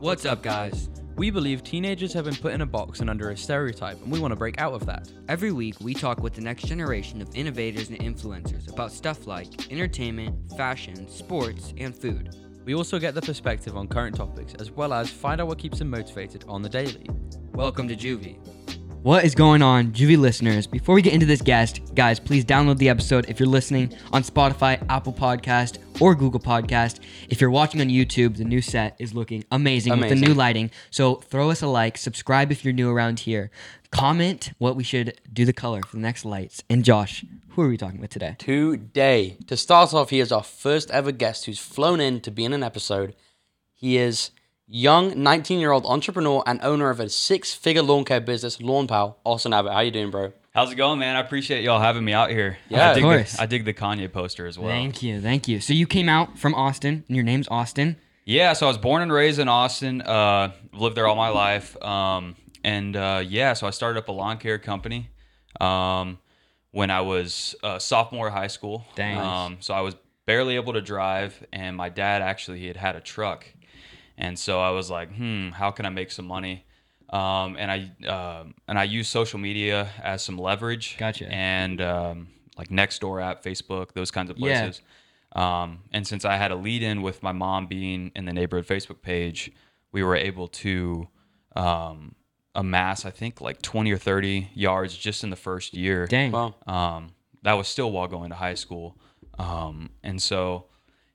What's up, guys? We believe teenagers have been put in a box and under a stereotype, and we want to break out of that. Every week, we talk with the next generation of innovators and influencers about stuff like entertainment, fashion, sports, and food. We also get the perspective on current topics, as well as find out what keeps them motivated on the daily. Welcome to Juvie. What is going on, Juvie listeners? Before we get into this guest, guys, please download the episode if you're listening on Spotify, Apple Podcast, or Google Podcast. If you're watching on YouTube, the new set is looking amazing, with the new lighting. So throw us a like, subscribe if you're new around here, comment what we should do the color for the next lights. And Josh, who are we talking with today? today. To start off, he is our first ever guest who's flown in to be in an episode. He is young 19 year old entrepreneur and owner of a six figure lawn care business, Lawn Pal. Austin Abbott, how you doing, bro? How's it going, man? I appreciate y'all having me out here. Yeah, I dig of course. The, I dig the Kanye poster as well. Thank you, thank you. So you came out from Austin, and your name's Austin. Yeah, so I was born and raised in Austin. Uh, lived there all my life. Um, and uh, yeah, so I started up a lawn care company um, when I was a sophomore in high school. Dang. Um, so I was barely able to drive, and my dad actually he had had a truck, and so I was like, hmm, how can I make some money? Um, and I um and I use social media as some leverage. Gotcha. And um, like Nextdoor app, Facebook, those kinds of Yeah. places. Um, and since I had a lead in with my mom being in the neighborhood Facebook page, we were able to um, amass, I think, like 20 or 30 yards just in the first year. Dang. Wow. Um, that was still while going to high school. Um, and so,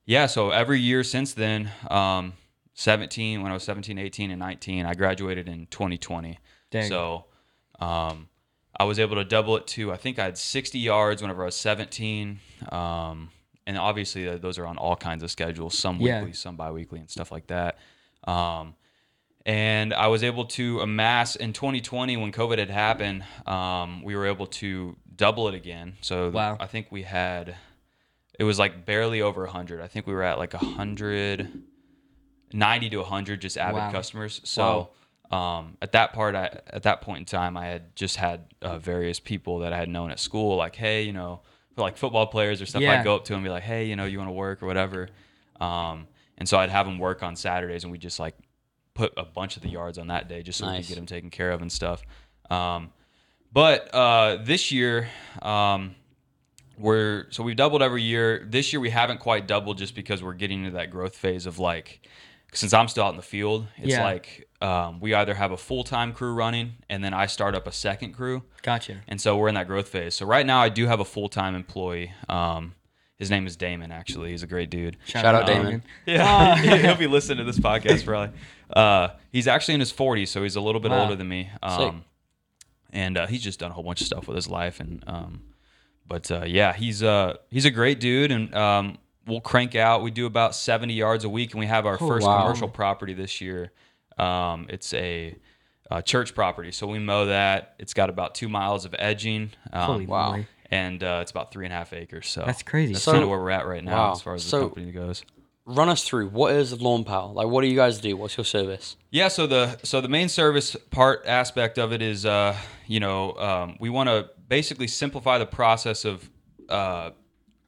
yeah, so every year since then, um, 17, when I was 17, 18, and 19, I graduated in 2020. Dang. So, um, I was able to double it to, I think I had 60 yards whenever I was 17. Um, and obviously, uh, those are on all kinds of schedules, some Yeah. weekly, some bi weekly, and stuff like that. Um, and I was able to amass in 2020 when COVID had happened. Um, we were able to double it again. So Wow. I think we had it was like barely over 100. I think we were at like 100, 90 to 100 just avid Wow. customers. So um, at that part, I, at that point in time, I had just had uh, various people that I had known at school, like, hey, you know, like football players or stuff. Yeah. I'd go up to them and be like, hey, you know, you want to work or whatever. Um, and so I'd have them work on Saturdays, and we just like put a bunch of the yards on that day just so we could get them taken care of and stuff. Um, but uh, this year, um, we're so we've doubled every year. This year we haven't quite doubled just because we're getting into that growth phase of like, since I'm still out in the field, it's Yeah. like um, we either have a full time crew running and then I start up a second crew. Gotcha. And so we're in that growth phase. So right now I do have a full time employee. Um, his name is Damon. Actually, he's a great dude. Shout out Damon. Logan. Yeah, he'll be listening to this podcast probably. Uh, he's actually in his 40s, so he's a little bit Wow. older than me. Um, and uh, he's just done a whole bunch of stuff with his life. And um, but uh, yeah, he's uh he's a great dude, and um, we'll crank out. We do about 70 yards a week, and we have our Oh, first wow. commercial property this year. Um, it's a uh, church property, so we mow that. It's got about two miles of edging. Um, Holy wow. moly. and uh, it's about three and a half acres. So That's crazy. That's So- kind of where we're at right now Wow. as far as the company goes. Run us through what is Lawn Pal? Like, what do you guys do? What's your service? Yeah, so the so the main service part aspect of it is, uh, you know, um, we want to basically simplify the process of uh,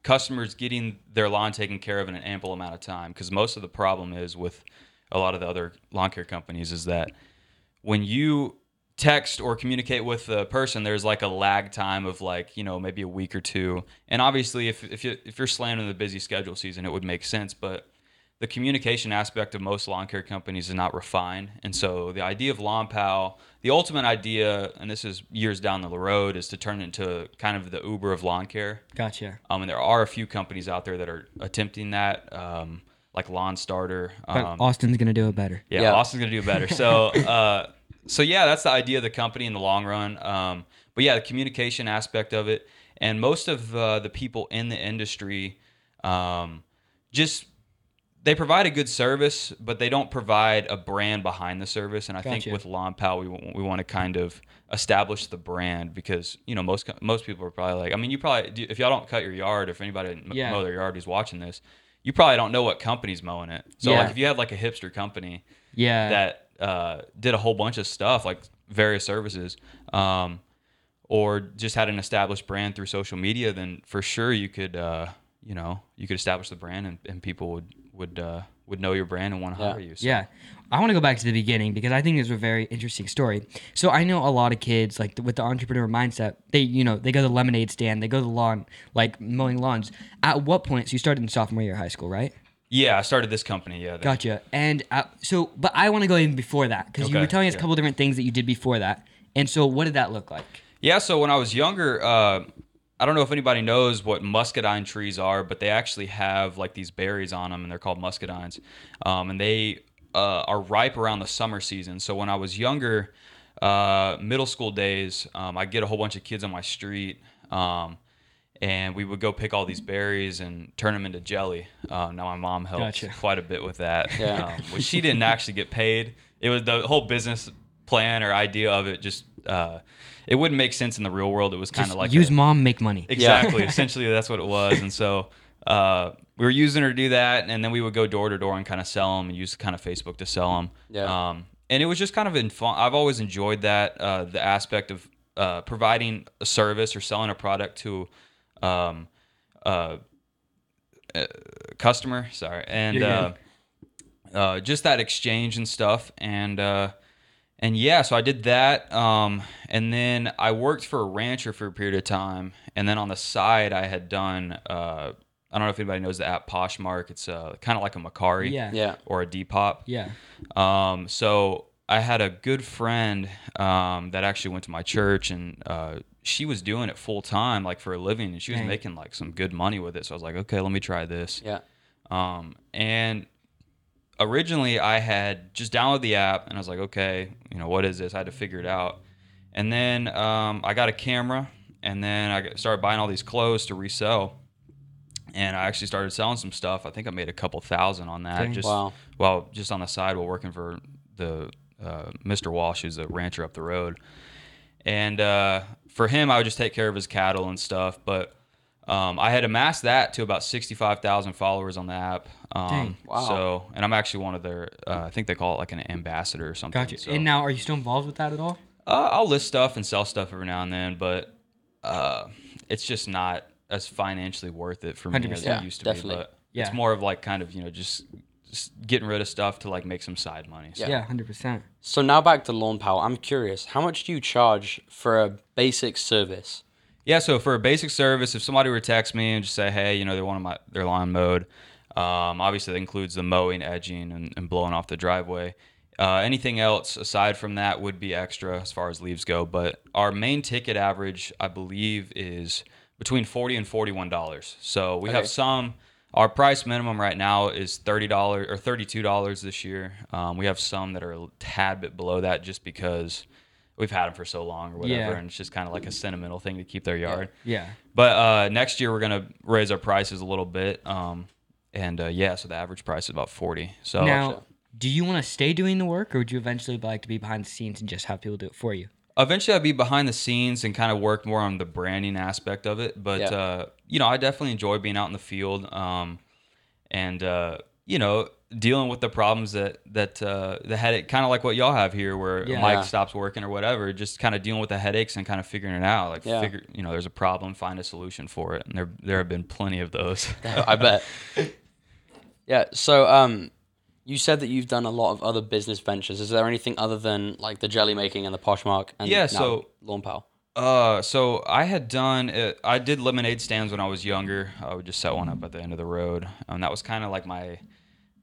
customers getting their lawn taken care of in an ample amount of time. Because most of the problem is with a lot of the other lawn care companies is that when you text or communicate with the person, there's like a lag time of like you know maybe a week or two. And obviously, if if you if you're slamming the busy schedule season, it would make sense, but the communication aspect of most lawn care companies is not refined. And so the idea of Lawn Pal, the ultimate idea, and this is years down the road, is to turn it into kind of the Uber of lawn care. Gotcha. Um, and there are a few companies out there that are attempting that, um, like Lawn Starter. Um, Austin's gonna do it better. yeah, Yeah. Austin's gonna do it better. So, uh, so yeah, that's the idea of the company in the long run. Um, but yeah, the communication aspect of it, and most of uh, the people in the industry, um, just they provide a good service, but they don't provide a brand behind the service. And I Gotcha. think with Lawn Pal, we we want to kind of establish the brand because you know most most people are probably like, I mean, you probably if y'all don't cut your yard, if anybody Yeah. mow their yard who's watching this, you probably don't know what company's mowing it. So Yeah. like if you had like a hipster company Yeah. that uh, did a whole bunch of stuff like various services um, or just had an established brand through social media then for sure you could uh, you know you could establish the brand and, and people would would uh, would know your brand and want to Yeah. hire you. So. Yeah. I want to go back to the beginning because I think it's a very interesting story. So I know a lot of kids like with the entrepreneur mindset, they you know, they go to the lemonade stand, they go to the lawn, like mowing lawns. At what point so you started in sophomore year of high school, right? Yeah, I started this company. Yeah. that- Gotcha. And uh, so but I want to go even before that cuz you were telling us a couple different things that you did before that. And so what did that look like? Yeah, so when I was younger, uh, I don't know if anybody knows what muscadine trees are, but they actually have like these berries on them, and they're called muscadines, um, and they uh, are ripe around the summer season. So when I was younger, uh, middle school days, um, I'd get a whole bunch of kids on my street. Um, and we would go pick all these berries and turn them into jelly. Uh, now my mom helped Gotcha. quite a bit with that, Yeah. um, which she didn't actually get paid. It was the whole business plan or idea of it just uh, it wouldn't make sense in the real world. It was kind of like use a- mom, make money. Exactly. Essentially, that's what it was. And so uh, we were using her to do that, and then we would go door to door and kind of sell them, and use kind of Facebook to sell them. Yeah. Um, and it was just kind of in fun. I've always enjoyed that uh, the aspect of uh, providing a service or selling a product to um, uh, a customer. Sorry, and Yeah, uh, uh, just that exchange and stuff, and uh, and yeah, so I did that, um, and then I worked for a rancher for a period of time, and then on the side I had done. Uh, I don't know if anybody knows the app Poshmark. It's uh, kind of like a Mercari Yeah. Yeah. or a Depop. Yeah. Um, so I had a good friend um, that actually went to my church, and uh, she was doing it full time, like for a living, and she was Dang. making like some good money with it. So I was like, okay, let me try this. Yeah. Um, and originally I had just downloaded the app, and I was like, okay, you know, what is this? I had to figure it out. And then um, I got a camera, and then I started buying all these clothes to resell. And I actually started selling some stuff. I think I made a couple thousand on that. Dang. Just Wow. well, just on the side while working for the uh, Mr. Walsh, who's a rancher up the road. And uh, for him, I would just take care of his cattle and stuff. But um, I had amassed that to about sixty-five thousand followers on the app. Um, Dang. Wow. So, and I'm actually one of their. Uh, I think they call it like an ambassador or something. Gotcha. So, And now are you still involved with that at all? uh, I'll list stuff and sell stuff every now and then, but uh, it's just not as financially worth it for me as 100%. it used to definitely. be. But Yeah. it's more of like kind of you know just, just getting rid of stuff to like make some side money. So. Yeah. Yeah, 100%. So now back to Lawn Pal. I'm curious, how much do you charge for a basic service? Yeah, so for a basic service, if somebody were to text me and just say, hey, you know, they want to my their lawn mowed, um, obviously that includes the mowing, edging, and, and blowing off the driveway. Uh, anything else aside from that would be extra as far as leaves go. But our main ticket average, I believe, is between forty and forty-one dollars. So we Okay. have some. Our price minimum right now is thirty dollars or thirty-two dollars this year. Um, we have some that are a tad bit below that just because we've had them for so long or whatever, Yeah. and it's just kind of like a sentimental thing to keep their yard. Yeah. But uh, next year we're gonna raise our prices a little bit, um, and uh, yeah, so the average price is about forty. So now, do you want to stay doing the work or would you eventually like to be behind the scenes and just have people do it for you? eventually I'll be behind the scenes and kind of work more on the branding aspect of it. But Yeah. uh, you know, I definitely enjoy being out in the field, um, and uh, you know, dealing with the problems that that uh, the headache, kind of like what y'all have here, where Yeah. mic stops working or whatever. Just kind of dealing with the headaches and kind of figuring it out. Like Yeah. figure, you know, there's a problem, find a solution for it, and there there have been plenty of those. I bet. Yeah. So, um, you said that you've done a lot of other business ventures. Is there anything other than like the jelly making and the Poshmark? And Yeah, so- Lawn Pal. Uh, so I had done it. I did lemonade stands when I was younger. I would just set one up at the end of the road, and that was kind of like my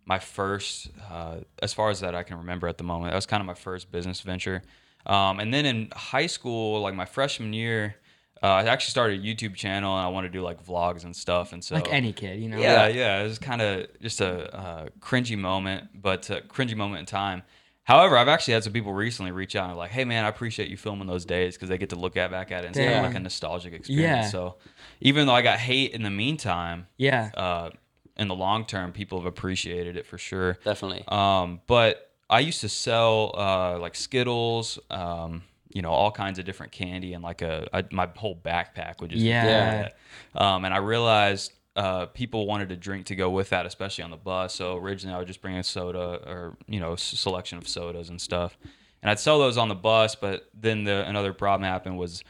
my first, uh, as far as that I can remember at the moment. That was kind of my first business venture. Um, and then in high school, like my freshman year, uh, I actually started a YouTube channel, and I wanted to do like vlogs and stuff. And so Like any kid, you know? yeah, yeah. It was kind of just a uh, cringy moment, but a cringy moment in time. However, I've actually had some people recently reach out and like, "Hey, man, I appreciate you filming those days because they get to look at back at it and it's kind of like a nostalgic experience." Yeah. So, even though I got hate in the meantime, Yeah. uh, in the long term, people have appreciated it for sure. Definitely. Um, but I used to sell uh, like Skittles, um, you know, all kinds of different candy, and like a I, my whole backpack would just be Yeah. full of that. Um, and I realized uh, people wanted a drink to go with that, especially on the bus. So originally, I would just bring a soda or you know, a s- selection of sodas and stuff, and I'd sell those on the bus. But then the another problem happened was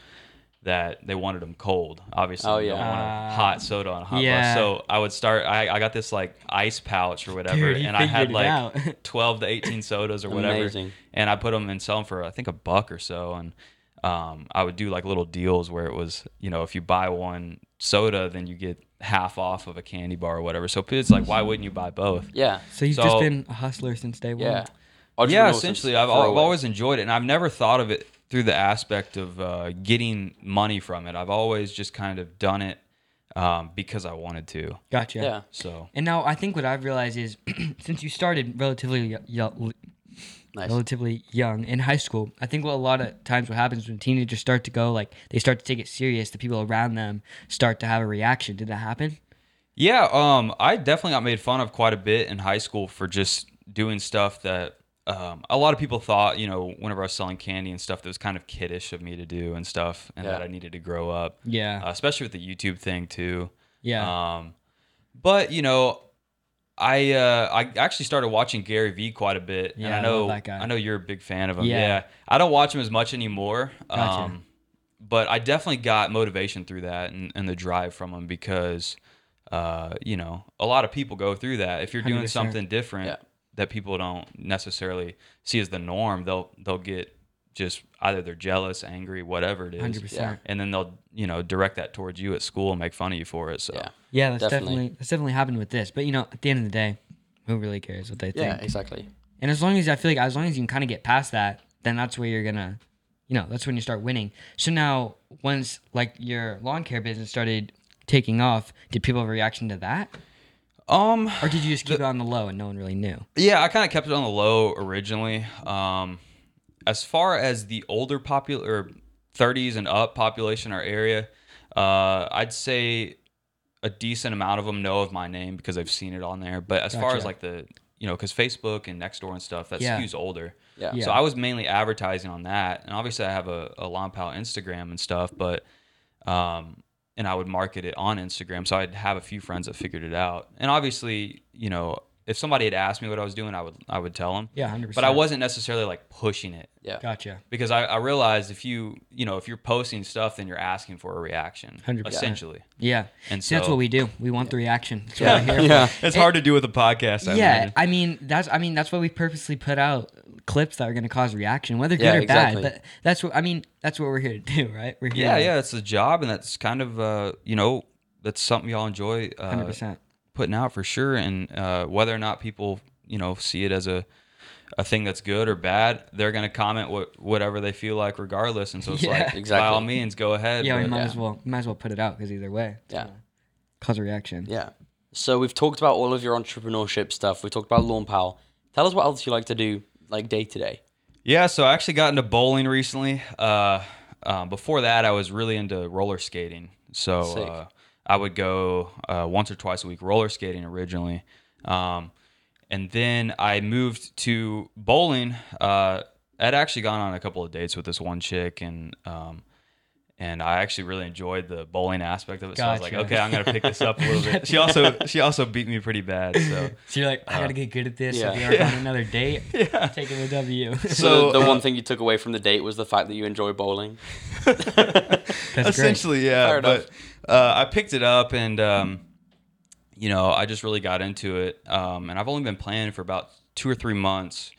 that they wanted them cold. Obviously, Oh, you don't yeah. want Ah. a hot soda on a hot Yeah. bus. So I would start. I, I got this like ice pouch or whatever, Dude, and I had figured out. like twelve to eighteen sodas or whatever, Amazing. and I put them and sell them for I think a buck or so, and um, I would do like little deals where it was you know if you buy one soda, then you get half off of a candy bar or whatever. So it's like why wouldn't you buy both? Yeah. So you've So- just been a hustler since day one. Yeah. yeah, essentially, I've. I've always enjoyed it, and I've never thought of it through the aspect of uh, getting money from it. I've always just kind of done it um, because I wanted to. Gotcha. Yeah. So And now I think what I've realized is since you started relatively y- y- Nice. relatively young in high school, I think what a lot of times what happens when teenagers start to go like they start to take it serious, the people around them start to have a reaction. Did that happen? yeah, um, I definitely got made fun of quite a bit in high school for just doing stuff that um, a lot of people thought, you know, whenever I was selling candy and stuff, that was kind of kiddish of me to do and stuff, and that I needed to grow up. Yeah. uh, especially with the YouTube thing too. yeah. Um, but you know, I uh, I actually started watching Gary Vee quite a bit, and Yeah, I I love know that guy. I know you're a big fan of him. Yeah. Yeah, I don't watch him as much anymore. Gotcha. Um, but I definitely got motivation through that and, and the drive from him because, uh, you know, a lot of people go through that. If you're doing 100%. something different Yeah. That people don't necessarily see as the norm, they'll they'll get just either they're jealous, angry, whatever it is Hundred percent. and then they'll you know direct that towards you at school and make fun of you for it. So Yeah. Yeah, that's Definitely. definitely. that's definitely happened with this. But you know, at the end of the day, who really cares what they think? Yeah, exactly. And as long as I feel like as long as you can kind of get past that, then that's where you're gonna, you know, that's when you start winning. So now, once like your lawn care business started taking off, did people have a reaction to that, um or did you just keep it on the low and no one really knew? yeah, I kind of kept it on the low originally. Um, as far as the older popular 30s and up population in our area, uh, I'd say a decent amount of them know of my name because I've seen it on there. But as far as like the you know, because Facebook and Nextdoor and stuff, that Yeah. skews older. Yeah. Yeah. So I was mainly advertising on that, and obviously I have a, a Lawn Pal Instagram and stuff, but um, and I would market it on Instagram. So I'd have a few friends that figured it out, and obviously, you know, if somebody had asked me what I was doing, I would I would tell them. Yeah, hundred percent. But I wasn't necessarily like pushing it Yeah. Gotcha. because I, I realized if you you know if you're posting stuff, then you're asking for a reaction, 100%. essentially. Yeah. And so that's what we do. We want the reaction. That's what we're here Yeah. It's hard to do with a podcast. I yeah, imagine. I mean that's I mean that's why we purposely put out clips that are going to cause reaction, whether good Yeah, or exactly. bad. But that's what I mean. That's what we're here to do, right? We're here. yeah, to- yeah, it's a job, and that's kind of uh, you know that's something y'all enjoy. Uh, hundred percent. putting out for sure and uh, whether or not people you know see it as a a thing that's good or bad they're going to comment what whatever they feel like regardless and so it's Yeah. like by all means go ahead Yeah, we might yeah. as well might as well put it out because either way, it's Yeah. gonna cause a reaction. Yeah. So we've talked about all of your entrepreneurship stuff. We talked about Lawn Pal. Tell us what else you like to do, like day to day. yeah so i actually got into bowling recently. Uh, um, before that i was really into roller skating. So uh, i would go uh, once or twice a week roller skating originally. Um, and then i moved to bowling. Uh, i'd actually gone on a couple of dates with this one chick and um, and I actually really enjoyed the bowling aspect of it. So I was like, okay, I'm gonna pick this up a little bit. She also she also beat me pretty bad. So So you're like, I gotta get good at this. yeah. So we are on another date. Taking the W. So, So, the, the uh, one thing you took away from the date was the fact that you enjoy bowling. That's great. essentially, yeah. Fair but uh, I picked it up and um, you know I just really got into it. Um, and I've only been playing for about two or three months.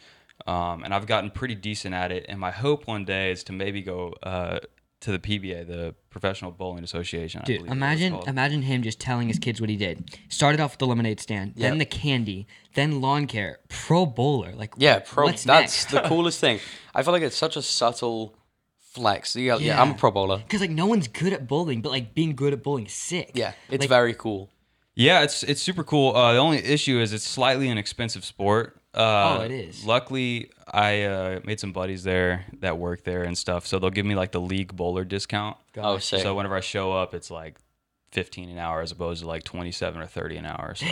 Um, and I've gotten pretty decent at it. And my hope one day is to maybe go uh, to the PBA, the Professional Bowling Association. I Dude, believe is what it's imagine imagine him just telling his kids what he did. Started off with the lemonade stand, then the candy, then lawn care, pro bowler. Like Yeah, pro. What's that's next? the coolest thing. I feel like it's such a subtle flex. Yeah, yeah, I'm a pro bowler. Because like no one's good at bowling, but like being good at bowling is sick. Yeah, it's Like, very cool. Yeah, it's it's super cool. Uh, the only issue is it's slightly an expensive sport. Uh, Oh, it is. Luckily, I uh, made some buddies there that work there and stuff, so they'll give me like the league bowler discount. Oh, sick. So whenever I show up, it's like fifteen an hour as opposed to like twenty seven or thirty an hour. So,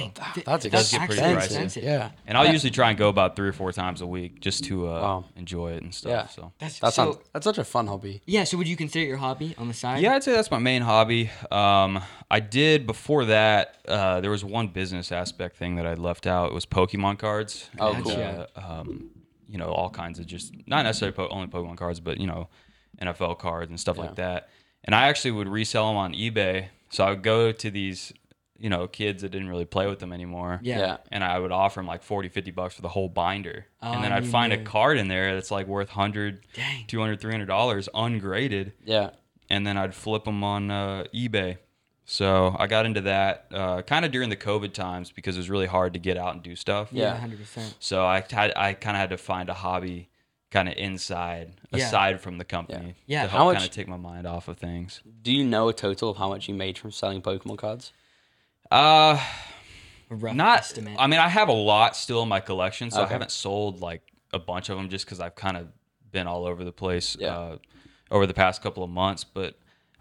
that's It does get pretty pricey. expensive. Yeah, and I'll usually try and go about three or four times a week just to uh, Wow. enjoy it and stuff. Yeah. So. That's, that so, sounds. That's such a fun hobby. yeah. So would you consider it your hobby on the side? Yeah, I'd say that's my main hobby. Um, I did before that. Uh, there was one business aspect thing that I left out. It was Pokemon cards. Oh, And, cool. uh, um, you know, all kinds of just not necessarily po- only Pokemon cards, but you know, NFL cards and stuff Yeah. like that. and I actually would resell them on eBay. So I would go to these, you know, kids that didn't really play with them anymore. Yeah. Yeah. And I would offer them like 40, 50 bucks for the whole binder. Oh, and then I I'd mean, find a yeah. card in there that's like worth 100, Dang. 200, 300 dollars ungraded. Yeah. And then I'd flip them on uh, eBay. So I got into that uh, kind of during the COVID times because it was really hard to get out and do stuff. Yeah, Yeah. hundred percent. So I had I kind of had to find a hobby kind of inside Yeah. aside from the company Yeah. to How help much- kind of take my mind off of things. Do you know a total of how much you made from selling Pokemon cards? Uh rough not estimate. I mean I have a lot still in my collection so I haven't sold like a bunch of them just cuz I've kind of been all over the place Yeah. uh, over the past couple of months but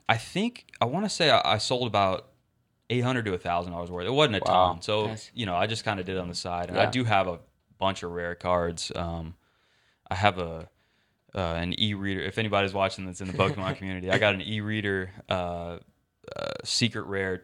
I think I want to say I, I sold about 800 to a thousand dollars worth. It wasn't a Wow. ton, so Nice. you know I just kind of did it on the side, and I do have a bunch of rare cards. Um, I have a uh, an e-reader. If anybody's watching that's in the Pokemon community, I got an e-reader uh, uh, secret rare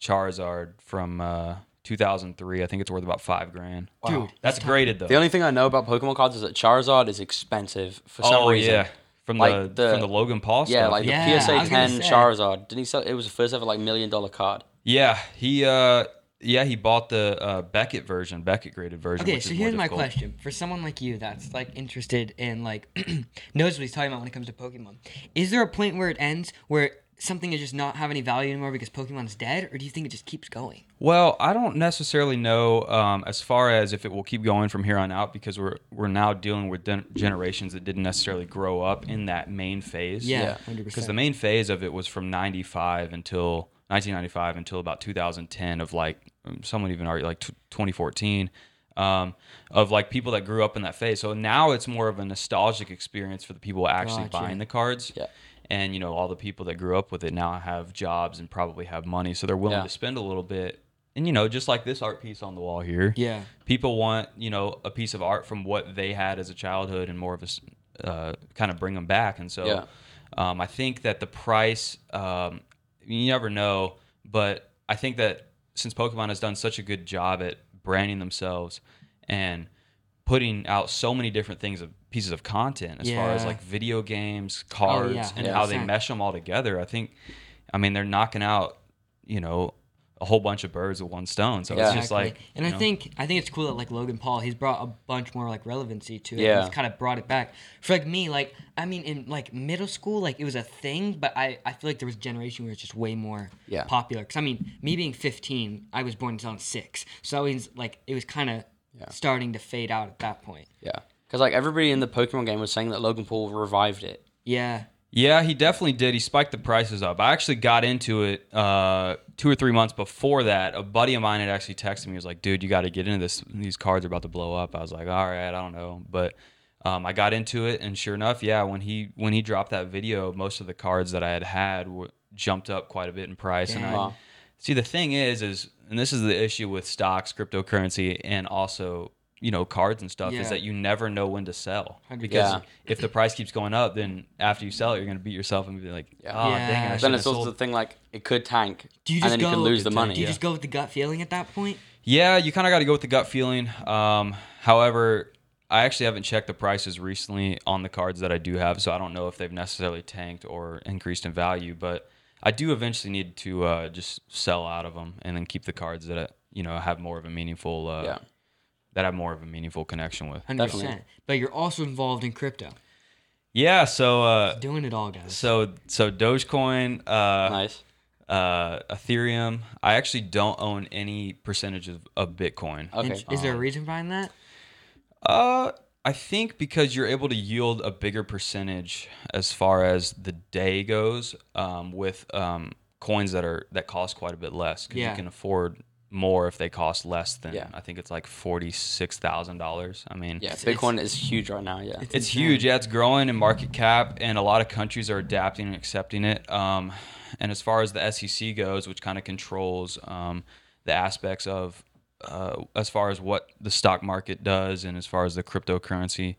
Charizard from uh, 2003. I think it's worth about five grand. Dude, That's graded though. The only thing I know about Pokemon cards is that Charizard is expensive for some oh reason. yeah, from Like the, the- from the Logan Paul Yeah, stuff. like Yeah, the PSA 10. Charizard. Didn't he sell? It was the first ever like million dollar card. yeah, he uh, yeah he bought the uh, Beckett version, Beckett graded version. Okay, which so is here's my difficult. question for someone like you that's like interested in like knows what he's talking about when it comes to Pokemon. Is there a point where it ends where something is just not have any value anymore because Pokemon's dead, or do you think it just keeps going? Well, I don't necessarily know um, as far as if it will keep going from here on out because we're we're now dealing with den- generations that didn't necessarily grow up in that main phase. Yeah, Yeah. Because the main phase of it was from 95 until 1995 until about 2010 of like um, someone even argue like t- 2014 um, of like people that grew up in that phase. So now it's more of a nostalgic experience for the people actually Gotcha. buying the cards. Yeah. And you know all the people that grew up with it now have jobs and probably have money, so they're willing Yeah. to spend a little bit. And you know, just like this art piece on the wall here, Yeah, people want you know a piece of art from what they had as a childhood and more of a uh, kind of bring them back and so Yeah. um, i think that the price um, you never know but i think that since pokemon has done such a good job at branding themselves and putting out so many different things of pieces of content as far as Oh, like video games oh, cards yeah, and yeah. how they mesh them all together i think i mean they're knocking out you know a whole bunch of birds with one stone so Yeah. it's just like and I know, think I think it's cool that like Logan Paul, he's brought a bunch more like relevancy to it. Yeah. he's kind of brought it back. For like me, like I mean, in like middle school, like it was a thing, but I I feel like there was a generation where it's just way more Yeah. popular. Because I mean, me being 15, I was born in 2006, so it was like it was kind of starting to fade out at that point. Yeah. Because like everybody in the Pokemon game was saying that Logan Paul revived it. Yeah, Yeah, he definitely did. He spiked the prices up. I actually got into it uh, two or three months before that. A buddy of mine had actually texted me. He was like, "Dude, you got to get into this. These cards are about to blow up." I was like, "All right, I don't know," but um, I got into it, and sure enough, yeah, when he when he dropped that video, most of the cards that I had had w- jumped up quite a bit in price. And I see the thing is, is and this is the issue with stocks, cryptocurrency, and also you know cards and stuff Yeah. is that you never know when to sell 100%. because Yeah. if the price keeps going up, then after you sell it, you're gonna beat yourself and be like, Yeah. oh Yeah. dang it, I Then it's have also sold." the thing like it could tank, do you and just then go? you could lose the Could money. Do you Yeah. just go with the gut feeling at that point? Yeah, you kind of got to go with the gut feeling. Um, however, I actually haven't checked the prices recently on the cards that I do have, so I don't know if they've necessarily tanked or increased in value. But I do eventually need to uh, just sell out of them and then keep the cards that uh, you know have more of a meaningful uh, Yeah. that have more of a meaningful connection with. Hundred Definitely. But you're also involved in crypto, Yeah, so uh, doing it all, guys. so so Dogecoin, uh, nice. uh, Ethereum. I actually don't own any percentage of, of Bitcoin. Okay. And is there a reason behind that? Uh, I think because you're able to yield a bigger percentage as far as the day goes, um, with um, coins that are that cost quite a bit less because Yeah. you can afford more if they cost less than Yeah. I think it's like forty six thousand dollars. I mean, Yeah, Bitcoin is huge right now. Yeah. it's insane. huge. Yeah, it's growing in market cap, and a lot of countries are adapting and accepting it. Um, and as far as the SEC goes, which kind of controls um, the aspects of uh, as far as what the stock market does, and as far as the cryptocurrency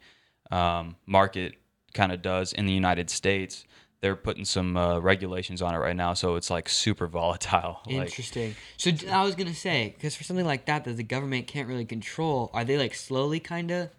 um, market kind of does in the United States, they're putting some uh, regulations on it right now, so it's like super volatile. Like, Interesting. So d- I was gonna say, because for something like that that the government can't really control, are they like slowly kind of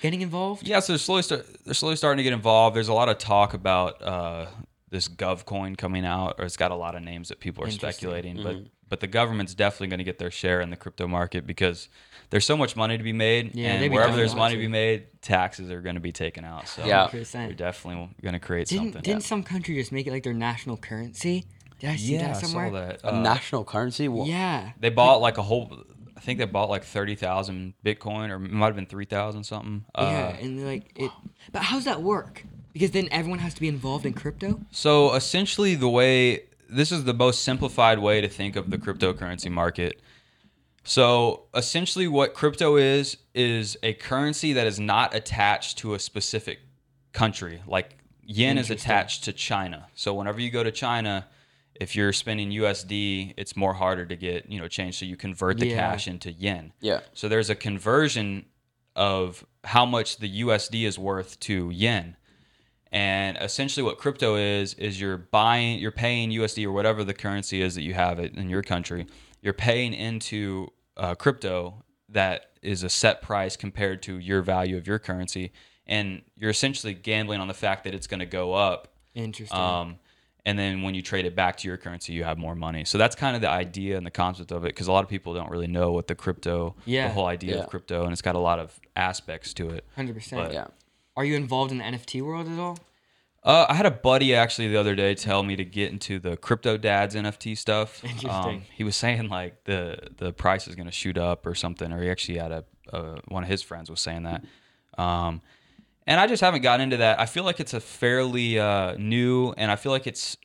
getting involved? Yeah, so they're slowly start, they're slowly starting to get involved. There's a lot of talk about uh, this Gov coin coming out, or it's got a lot of names that people are speculating. But but the government's definitely going to get their share in the crypto market because there's so much money to be made, Yeah, and wherever there's money to to. be made, taxes are going to be taken out. So Yeah. 100%. we're definitely going to create Didn't something. didn't some country just make it like their national currency? Did I see yeah, that I somewhere? saw that. A Uh, national currency? What? Yeah. They bought like a whole. I think they bought like thirty thousand Bitcoin, or it might have been three thousand something. yeah, Uh, and like it. But how's that work? Because then everyone has to be involved in crypto. So essentially, the way this is the most simplified way to think of the cryptocurrency market. So essentially, what crypto is is a currency that is not attached to a specific country. Like yen is attached to China. So whenever you go to China, if you're spending USD, it's more harder to get you know change. So you convert the Yeah. cash into yen. Yeah. So there's a conversion of how much the USD is worth to yen. And essentially what crypto is is you're buying you're paying USD or whatever the currency is that you have it in your country. You're paying into uh, crypto that is a set price compared to your value of your currency and you're essentially gambling on the fact that it's going to go up Interesting. um, and then when you trade it back to your currency, you have more money. So that's kind of the idea and the concept of it, because a lot of people don't really know what the crypto, Yeah. the whole idea Yeah. of crypto, and it's got a lot of aspects to it. Hundred percent. Yeah. Are you involved in the NFT world at all? Uh, I had a buddy actually the other day tell me to get into the crypto dads NFT stuff. Um, Interesting. he was saying like the the price is going to shoot up or something, or he actually had a, a one of his friends was saying that. Um, and I just haven't gotten into that. I feel like it's a fairly uh, new, and I feel like it's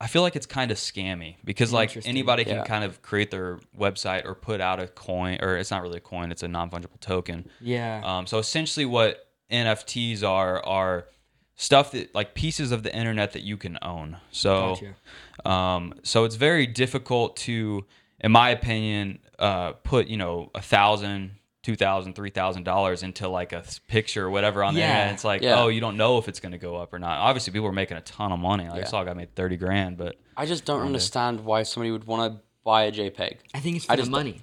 I feel like it's kind of scammy because like anybody can Yeah. kind of create their website or put out a coin, or it's not really a coin; it's a non fungible token. Yeah. Um, so essentially, what NFTs are are stuff that like pieces of the internet that you can own. So, Gotcha. um, so it's very difficult to, in my opinion, uh, put you know a thousand, two thousand, three thousand dollars into like a s- picture or whatever on the Yeah. internet. It's like, Yeah. oh, you don't know if it's going to go up or not. Obviously, people are making a ton of money. Like I saw a guy made thirty grand, but I just don't understand why somebody would want to buy a JPEG. I think it's for I the money.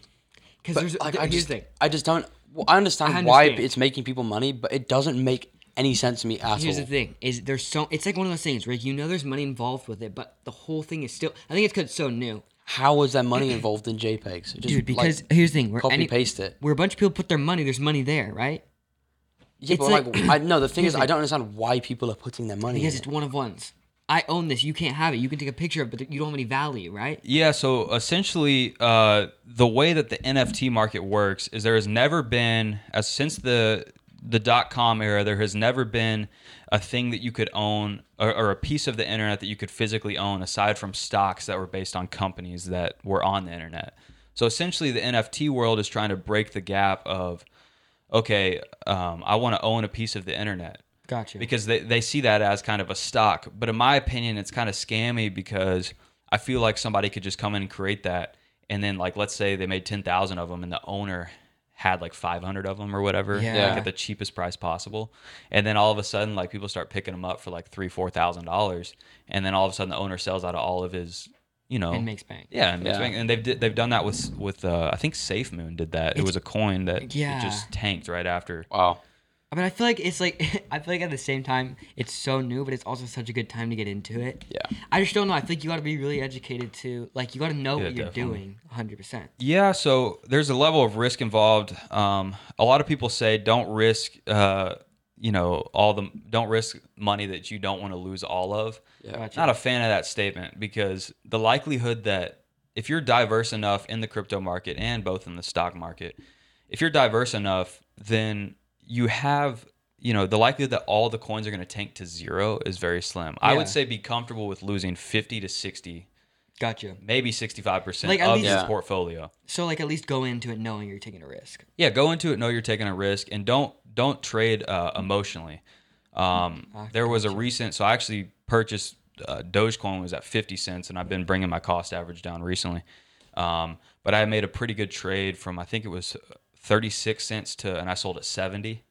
Because there's like, th- I here's just, the thing. I just don't. Well, I understand I why it's making people money, but it doesn't make any sense to me at Here's all. the thing: is there's so it's like one of those things where you know there's money involved with it, but the whole thing is still. I think it's because it's so new, How is there money involved in JPEGs? Just, dude. like, Because here's the thing: where copy any, paste it. where a bunch of people put their money, there's money there, right? Yeah, it's but like, like- I no. The thing is, I don't understand why people are putting their money. Because in it's it. one of ones. I own this. You can't have it. You can take a picture of, it, but you don't have any value, right? Yeah, so essentially, uh, the way that the NFT market works is there has never been, as since the the dot com era, there has never been a thing that you could own or, or a piece of the internet that you could physically own aside from stocks that were based on companies that were on the internet. So essentially, the NFT world is trying to break the gap of, okay, um, I want to own a piece of the internet Gotcha. because they, they see that as kind of a stock. But in my opinion, it's kind of scammy because I feel like somebody could just come in and create that. And then, like, let's say they made 10,000 of them and the owner had like 500 of them or whatever, Yeah. like at the cheapest price possible. And then all of a sudden, like, people start picking them up for like three, $4,000. And then all of a sudden, the owner sells out of all of his, you know. and makes bank. yeah, and, makes Yeah. bank. and they've they've done that with with uh, I think SafeMoon did that. it was a coin that it Yeah. just tanked right after. Wow. I mean, I feel like it's like I feel like at the same time it's so new, but it's also such a good time to get into it. Yeah. I just don't know. I think you got to be really educated to like you got to know Yeah, what you're definitely. doing 100. percent Yeah, so there's a level of risk involved. Um, a lot of people say don't risk, uh, you know, all the don't risk money that you don't want to lose all of. Yeah. Gotcha. Not a fan of that statement because the likelihood that if you're diverse enough in the crypto market and both in the stock market, if you're diverse enough, then you have you know the likelihood that all the coins are going to tank to zero is very slim. I would say be comfortable with losing 50 to 60, Gotcha. maybe 65% Like, at of least- your Yeah. portfolio. So like at least go into it knowing you're taking a risk. yeah go into it know you're taking a risk and don't don't trade uh, emotionally um, there was a recent so i actually purchased uh, dogecoin was at 50 cents and i've been bringing my cost average down recently um, but i made a pretty good trade from i think it was 36 cents to and i sold at 70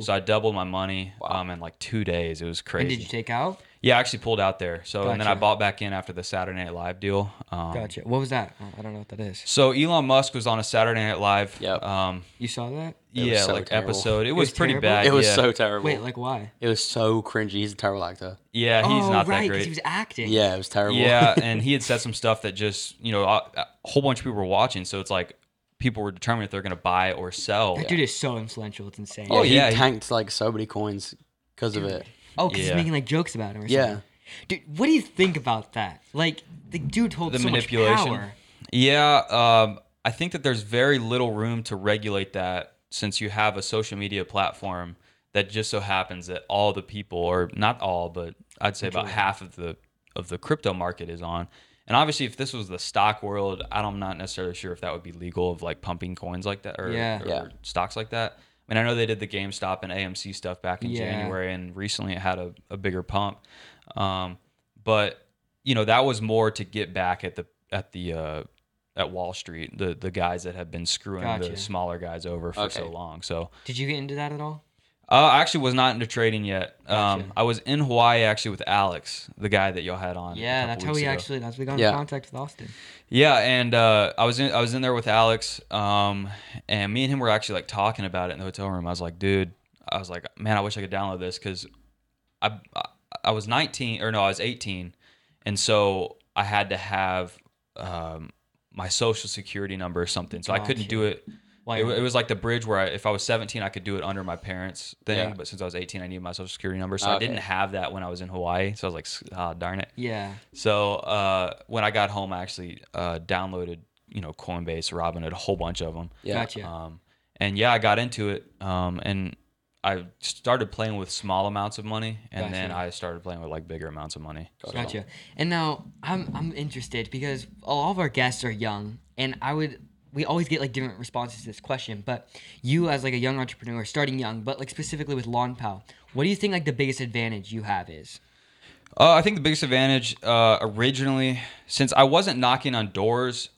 so i doubled my money um, in like two days it was crazy And did you take out? Yeah, I actually pulled out there. So and then I bought back in after the Saturday Night Live deal. Um, Gotcha. What was that? I don't know what that is. So Elon Musk was on a Saturday Night Live. Yep. Um, You saw that? It yeah, so like terrible. episode. It was, was pretty terrible? bad. It was yeah. so terrible. Wait, like why? it was so cringy. He's a terrible actor. Yeah, he's oh, not right, that 'cause great. he was acting. Yeah, it was terrible. Yeah, and he had said some stuff that just you know a, a whole bunch of people were watching. So it's like people were determined if they're going to buy or sell. That dude is so influential. It's insane. oh, yeah, he he- tanked like so many coins because of it. Oh, because he's Yeah. making like jokes about him or Yeah. something. Dude, what do you think about that? Like, the dude holds The so manipulation. much power. Yeah, um, I think that there's very little room to regulate that since you have a social media platform that just so happens that all the people, or not all, but I'd say about half of the of the crypto market is on. And obviously, if this was the stock world, I'm not necessarily sure if that would be legal of like pumping coins like that or, Yeah. or Yeah. stocks like that. I mean, I know they did the GameStop and AMC stuff back in Yeah. January, and recently it had a, a bigger pump. Um, but you know, that was more to get back at the at the uh, at Wall Street, the the guys that have been screwing Gotcha. the smaller guys over for so long. So Did you get into that at all? Uh, I actually was not into trading yet. Um, Gotcha. I was in Hawaii actually with Alex, the guy that y'all had on. Yeah, couple that's how we ago. actually that's how we got Yeah. in contact with Austin. Yeah, and uh, I was in I was in there with Alex, um, and me and him were actually like talking about it in the hotel room. I was like, dude, I was like, man, I wish I could download this because I, I I was 19 or no, I was 18, and so I had to have um, my social security number or something. So I couldn't do it. Why- It, it was like the bridge where I, if I was 17, I could do it under my parents' thing, Yeah. but since I was 18, I needed my social security number. So I didn't have that when I was in Hawaii. So I was like, ah, darn it. Yeah. So uh, when I got home, I actually uh, downloaded, you know, Coinbase, Robinhood, a whole bunch of them. Yeah. Gotcha. Um, and yeah, I got into it, um, and I started playing with small amounts of money, and then I started playing with like bigger amounts of money. Gotcha. And now I'm I'm interested because all of our guests are young, and I would we always get like different responses to this question. But you as like a young entrepreneur, starting young, but like specifically with Lawn Pal, what do you think like the biggest advantage you have is? Uh, I think the biggest advantage uh, originally, since I wasn't knocking on doors,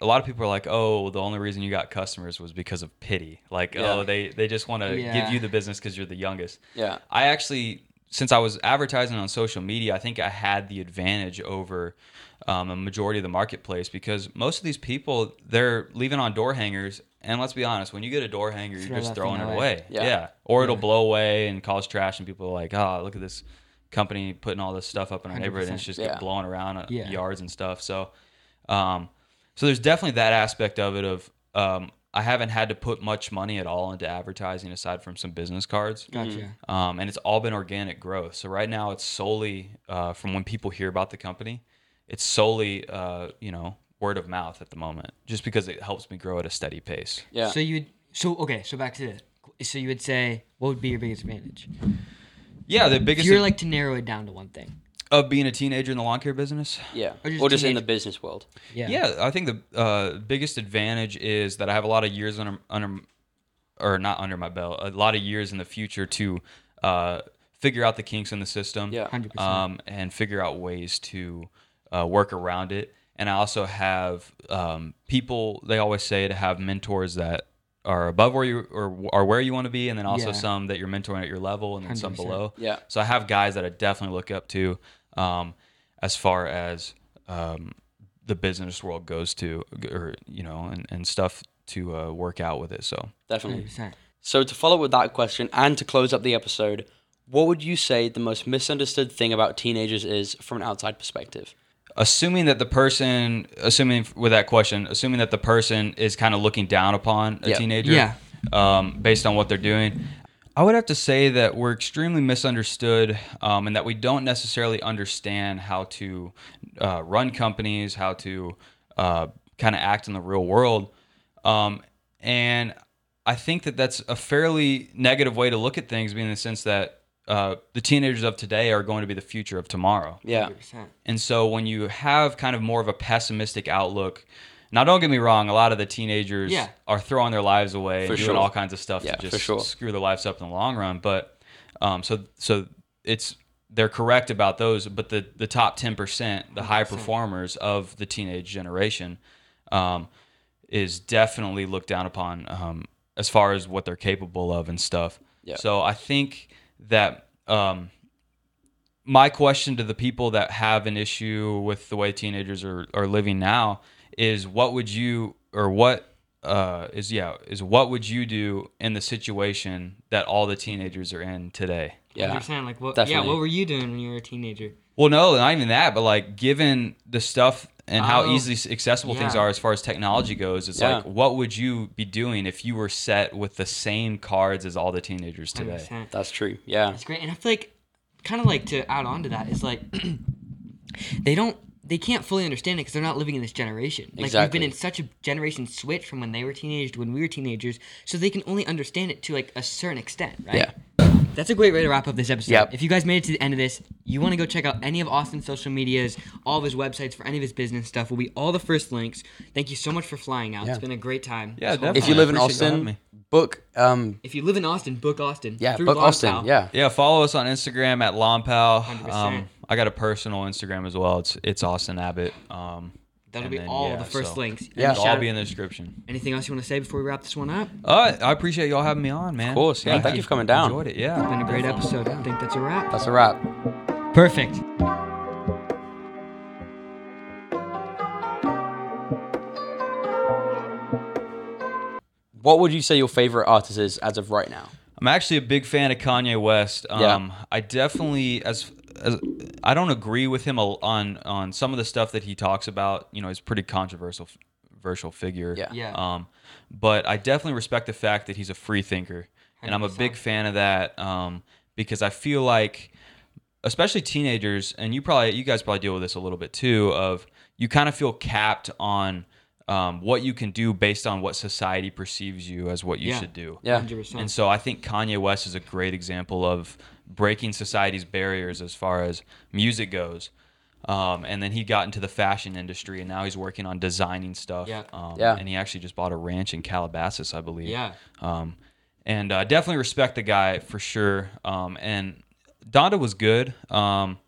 a lot of people are like, "Oh, the only reason you got customers was because of pity." Like, Yeah. oh, they they just want to Yeah. give you the business because you're the youngest. Yeah. I actually, since I was advertising on social media, I think I had the advantage over um, a majority of the marketplace because most of these people they're leaving on door hangers. And let's be honest, when you get a door hanger, you're Throw just throwing it away. away. Yeah. Yeah. Or it'll blow away and cause trash, and people are like, "Oh, look at this company putting all this stuff up in our neighborhood, and it's just Yeah. blowing around uh, Yeah. yards and stuff." So, um, so there's definitely that aspect of it. Of um, I haven't had to put much money at all into advertising aside from some business cards. Gotcha. Um, and it's all been organic growth. So right now it's solely uh, from when people hear about the company, it's solely uh, you know word of mouth at the moment, just because it helps me grow at a steady pace. Yeah. So you so okay. So back to the so you would say what would be your biggest advantage? Yeah, the biggest. If biggest you're like to narrow it down to one thing. of being a teenager in the lawn care business. yeah. Or just Or just in the business world. Yeah. Yeah, I think the uh, biggest advantage is that I have a lot of years under under or not under my belt, a lot of years in the future to uh, figure out the kinks in the system. Yeah. 100%. um, and figure out ways to uh, work around it. And I also have um, people. They always say to have mentors that are above where you or are where you want to be, and then also Yeah. some that you're mentoring at your level, and then some 100%. below. Yeah. So I have guys that I definitely look up to, um, as far as um, the business world goes to, or you know, and, and stuff to uh, work out with it. So Definitely. 100%. So to follow with that question and to close up the episode, what would you say the most misunderstood thing about teenagers is from an outside perspective? Assuming that the person assuming with that question assuming that the person is kind of looking down upon a Yeah. teenager Yeah. um, based on what they're doing i would have to say that we're extremely misunderstood um, and that we don't necessarily understand how to uh, run companies how to uh, kind of act in the real world um, and i think that that's a fairly negative way to look at things being in the sense that uh, the teenagers of today are going to be the future of tomorrow Yeah. 100%. and so when you have kind of more of a pessimistic outlook, now don't get me wrong, a lot of the teenagers Yeah. are throwing their lives away For and doing sure. all kinds of stuff Yeah, to just sure. screw their lives up in the long run. But um, so so it's they're correct about those, but the the top ten percent, the high performers of the teenage generation, um, is definitely looked down upon um, as far as what they're capable of and stuff. Yeah. So I think that um, my question to the people that have an issue with the way teenagers are, are living now is what would you or what uh, is yeah is what would you do in the situation that all the teenagers are in today? Yeah. Understand? Like, what? Yeah. What were you doing when you were a teenager? Well, no, not even that, but like given the stuff and how Oh, easily accessible things are as far as technology goes, it's Yeah. like what would you be doing if you were set with the same cards as all the teenagers today? 100%. That's true. Yeah. It's great. And I feel like, kind of like to add on to that is like, they don't, they can't fully understand it because they're not living in this generation. Like we've been in such a generation switch from when they were teenagers to when we were teenagers, so they can only understand it to like a certain extent, right? Yeah. That's a great way to wrap up this episode. Yep. If you guys made it to the end of this, you want to go check out any of Austin's social medias, all of his websites for any of his business stuff will be all the first links. Thank you so much for flying out. Yeah. It's been a great time. Yeah, definitely. If you live in appreciate you having Austin, book. Um. if you live in Austin, book Austin. Yeah. Book Austin. Pal. Yeah. Yeah, follow us on Instagram at Lompal. 100%. Um, I got a personal Instagram as well. It's it's Austin Abbott. Um, That'll be then, all yeah, the first so links. Yeah. It'll all be in the description. Anything else you want to say before we wrap this one up? Uh, I appreciate y'all having me on, man. Of course, yeah. Thank you for coming down. Enjoyed it. Yeah. it's Been a great episode. I think that's a wrap. That's a wrap. Perfect. What would you say your favorite artist is as of right now? I'm actually a big fan of Kanye West. Yeah. Um, I definitely as, as I don't agree with him on on some of the stuff that he talks about. You know, he's a pretty controversial controversial figure. Yeah. Yeah. Um, but I definitely respect the fact that he's a free thinker, and I'm a big fan of that um, because I feel like, especially teenagers, and you probably you guys probably deal with this a little bit too. Of you kind of feel capped on. Um, what you can do based on what society perceives you as what you Yeah. should do. Yeah. 100%. And so I think Kanye West is a great example of breaking society's barriers as far as music goes. Um, and then he got into the fashion industry, and now he's working on designing stuff. Yeah. Um, Yeah. And he actually just bought a ranch in Calabasas, I believe. Yeah. Um, and uh, definitely respect the guy for sure. Um, and Donda was good. Um,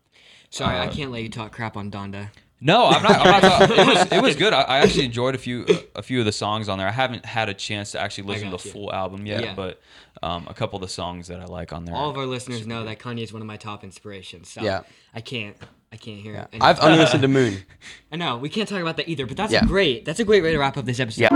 Sorry, I Uh, can't let you talk crap on Donda. No, I'm not. I'm not it, was, it was good. I, I actually enjoyed a few a few of the songs on there. I haven't had a chance to actually listen to the you. full album yet, Yeah. but um, a couple of the songs that I like on there. All of our listeners know that Kanye is one of my top inspirations. So Yeah. I can't. I can't hear it. I've only listened to Moon. I know we can't talk about that either, but that's Yeah. great. That's a great way to wrap up this episode. Yeah.